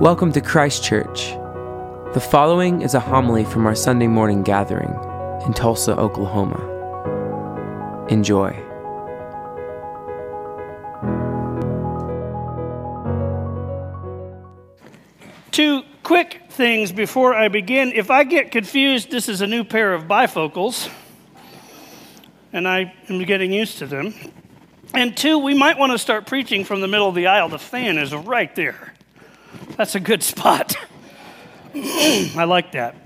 Welcome to Christ Church. The following is a homily from our Sunday morning gathering in Tulsa, Oklahoma. Enjoy. Two quick things before I begin. If I get confused, this is a new pair of bifocals, and I am getting used to them. And two, we might want to start preaching from the middle of the aisle. The fan is right there. That's a good spot. I like that.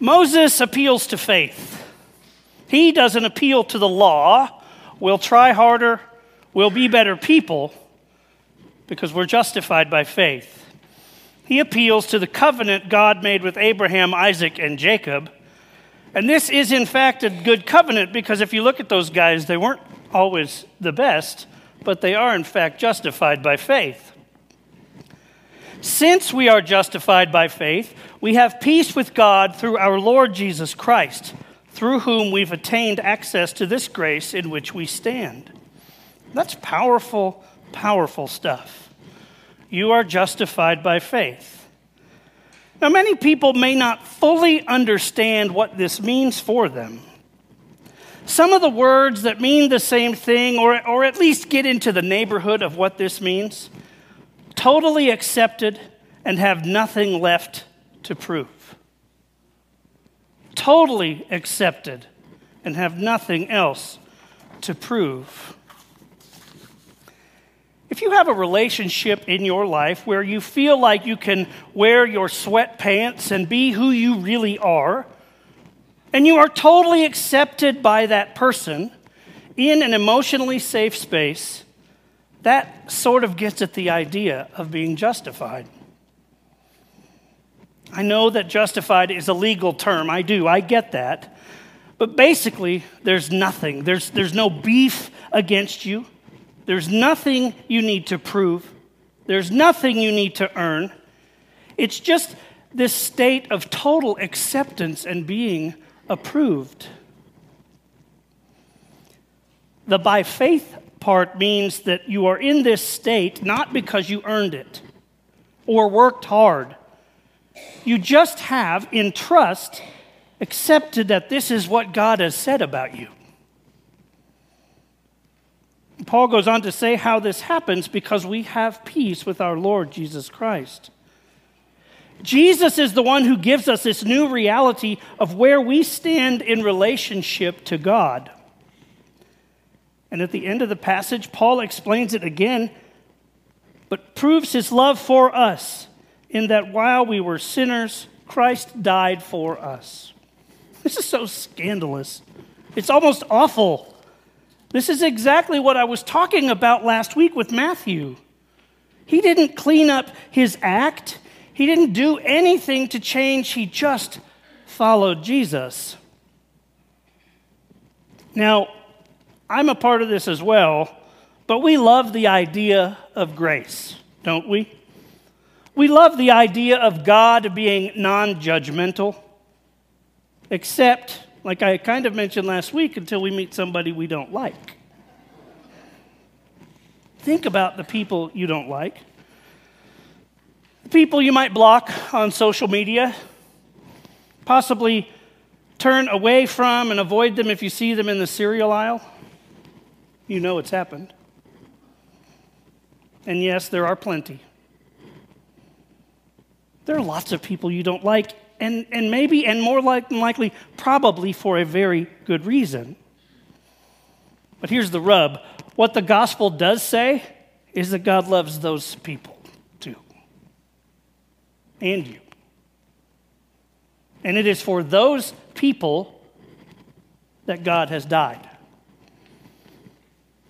Moses appeals to faith. He doesn't appeal to the law. We'll try harder, we'll be better people because we're justified by faith. He appeals to the covenant God made with Abraham, Isaac, and Jacob. And this is, in fact, a good covenant because if you look at those guys, they weren't always the best, but they are, in fact, justified by faith. Since we are justified by faith, we have peace with God through our Lord Jesus Christ, through whom we've attained access to this grace in which we stand. That's powerful, powerful stuff. You are justified by faith. Now, many people may not fully understand what this means for them. Some of the words that mean the same thing, or, or at least get into the neighborhood of what this means, totally accepted and have nothing left to prove. Totally accepted and have nothing else to prove. If you have a relationship in your life where you feel like you can wear your sweatpants and be who you really are, and you are totally accepted by that person in an emotionally safe space, that sort of gets at the idea of being justified. I know that justified is a legal term. I do. I get that. But basically, there's nothing. There's, there's no beef against you. There's nothing you need to prove. There's nothing you need to earn. It's just this state of total acceptance and being approved. The by faith part means that you are in this state not because you earned it or worked hard. You just have, in trust, accepted that this is what God has said about you. Paul goes on to say how this happens because we have peace with our Lord Jesus Christ. Jesus is the one who gives us this new reality of where we stand in relationship to God. And at the end of the passage, Paul explains it again, but proves his love for us in that while we were sinners, Christ died for us. This is so scandalous. It's almost awful. This is exactly what I was talking about last week with Matthew. He didn't clean up his act, he didn't do anything to change, he just followed Jesus. Now, I'm a part of this as well, but we love the idea of grace, don't we? We love the idea of God being non judgmental, except like I kind of mentioned last week, until we meet somebody we don't like. Think about the people you don't like. The people you might block on social media, possibly turn away from and avoid them if you see them in the cereal aisle. You know it's happened. And yes, there are plenty. There are lots of people you don't like, and, and maybe, and more like, likely, probably for a very good reason. But here's the rub what the gospel does say is that God loves those people too, and you. And it is for those people that God has died.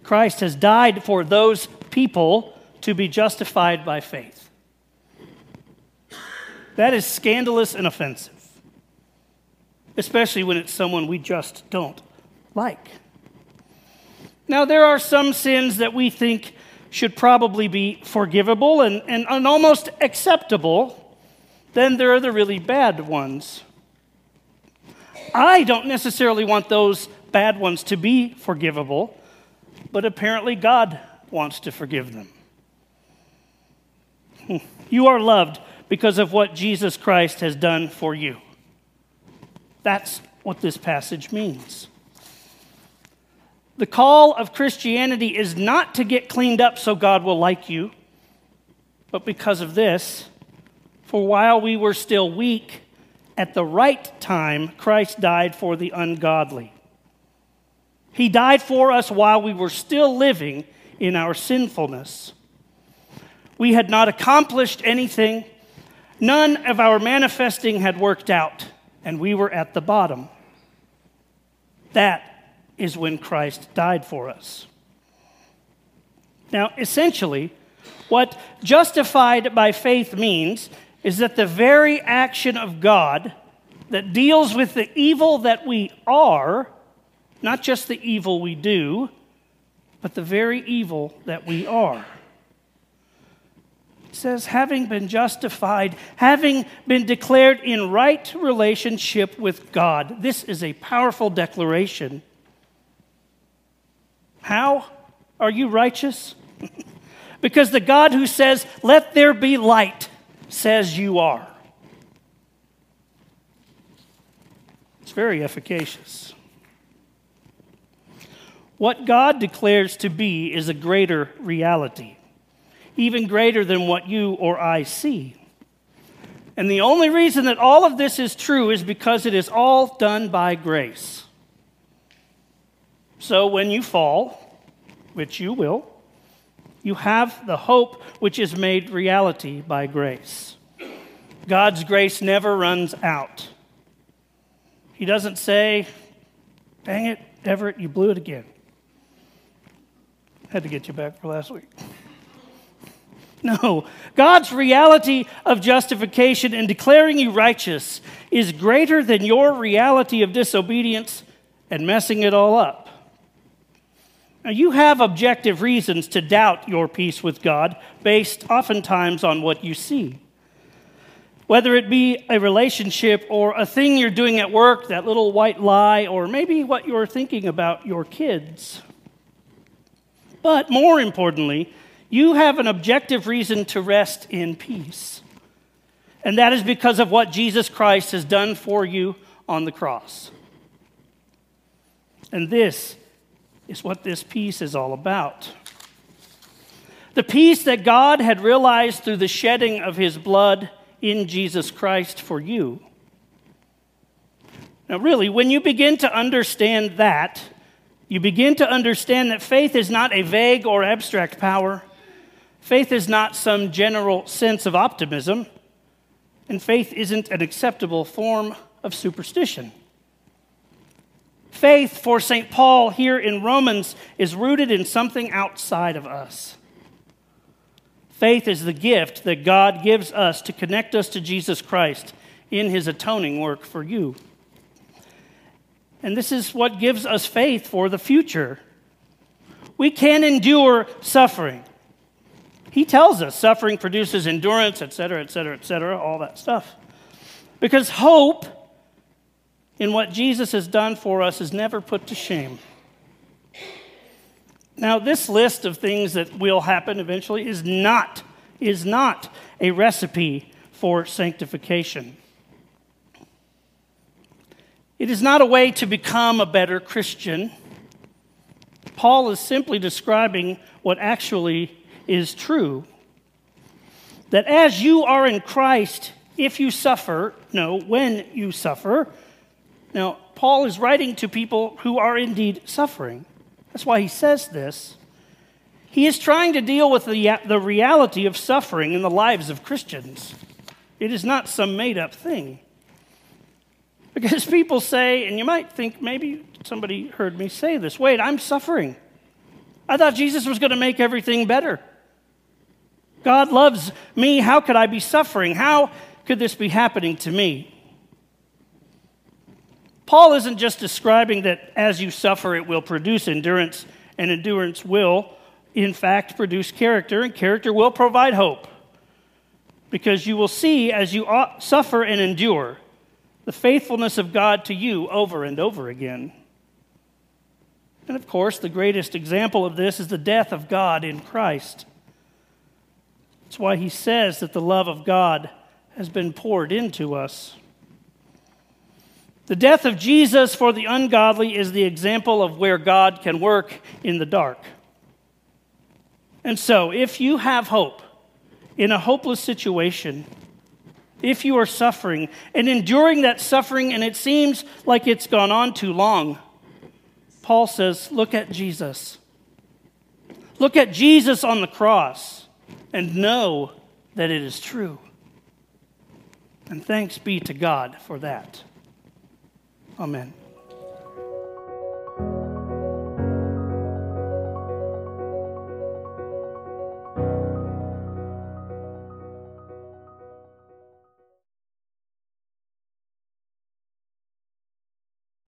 Christ has died for those people to be justified by faith. That is scandalous and offensive, especially when it's someone we just don't like. Now, there are some sins that we think should probably be forgivable and, and, and almost acceptable. Then there are the really bad ones. I don't necessarily want those bad ones to be forgivable, but apparently God wants to forgive them. Hmm. You are loved because of what Jesus Christ has done for you. That's what this passage means. The call of Christianity is not to get cleaned up so God will like you, but because of this, for while we were still weak, at the right time, Christ died for the ungodly. He died for us while we were still living in our sinfulness. We had not accomplished anything, none of our manifesting had worked out, and we were at the bottom. That is when Christ died for us. Now, essentially, what justified by faith means is that the very action of God that deals with the evil that we are, not just the evil we do, but the very evil that we are. It says, having been justified, having been declared in right relationship with God. This is a powerful declaration. How are you righteous? because the God who says, Let there be light, says you are. It's very efficacious. What God declares to be is a greater reality, even greater than what you or I see. And the only reason that all of this is true is because it is all done by grace. So when you fall, which you will, you have the hope which is made reality by grace. God's grace never runs out. He doesn't say, Dang it, Everett, you blew it again. Had to get you back for last week. No, God's reality of justification and declaring you righteous is greater than your reality of disobedience and messing it all up. Now, you have objective reasons to doubt your peace with God based oftentimes on what you see. Whether it be a relationship or a thing you're doing at work, that little white lie, or maybe what you're thinking about your kids. But more importantly, you have an objective reason to rest in peace. And that is because of what Jesus Christ has done for you on the cross. And this is what this peace is all about. The peace that God had realized through the shedding of his blood in Jesus Christ for you. Now, really, when you begin to understand that, you begin to understand that faith is not a vague or abstract power. Faith is not some general sense of optimism. And faith isn't an acceptable form of superstition. Faith for St. Paul here in Romans is rooted in something outside of us. Faith is the gift that God gives us to connect us to Jesus Christ in his atoning work for you. And this is what gives us faith for the future. We can endure suffering. He tells us suffering produces endurance, et cetera, et cetera, et cetera, all that stuff. Because hope in what Jesus has done for us is never put to shame. Now, this list of things that will happen eventually is not, is not a recipe for sanctification. It is not a way to become a better Christian. Paul is simply describing what actually is true. That as you are in Christ, if you suffer, no, when you suffer, now, Paul is writing to people who are indeed suffering. That's why he says this. He is trying to deal with the, the reality of suffering in the lives of Christians. It is not some made up thing. Because people say, and you might think maybe somebody heard me say this wait, I'm suffering. I thought Jesus was going to make everything better. God loves me. How could I be suffering? How could this be happening to me? Paul isn't just describing that as you suffer, it will produce endurance, and endurance will, in fact, produce character, and character will provide hope. Because you will see as you suffer and endure the faithfulness of God to you over and over again. And of course, the greatest example of this is the death of God in Christ. That's why he says that the love of God has been poured into us. The death of Jesus for the ungodly is the example of where God can work in the dark. And so, if you have hope in a hopeless situation, if you are suffering and enduring that suffering and it seems like it's gone on too long, Paul says, look at Jesus. Look at Jesus on the cross and know that it is true. And thanks be to God for that. Amen.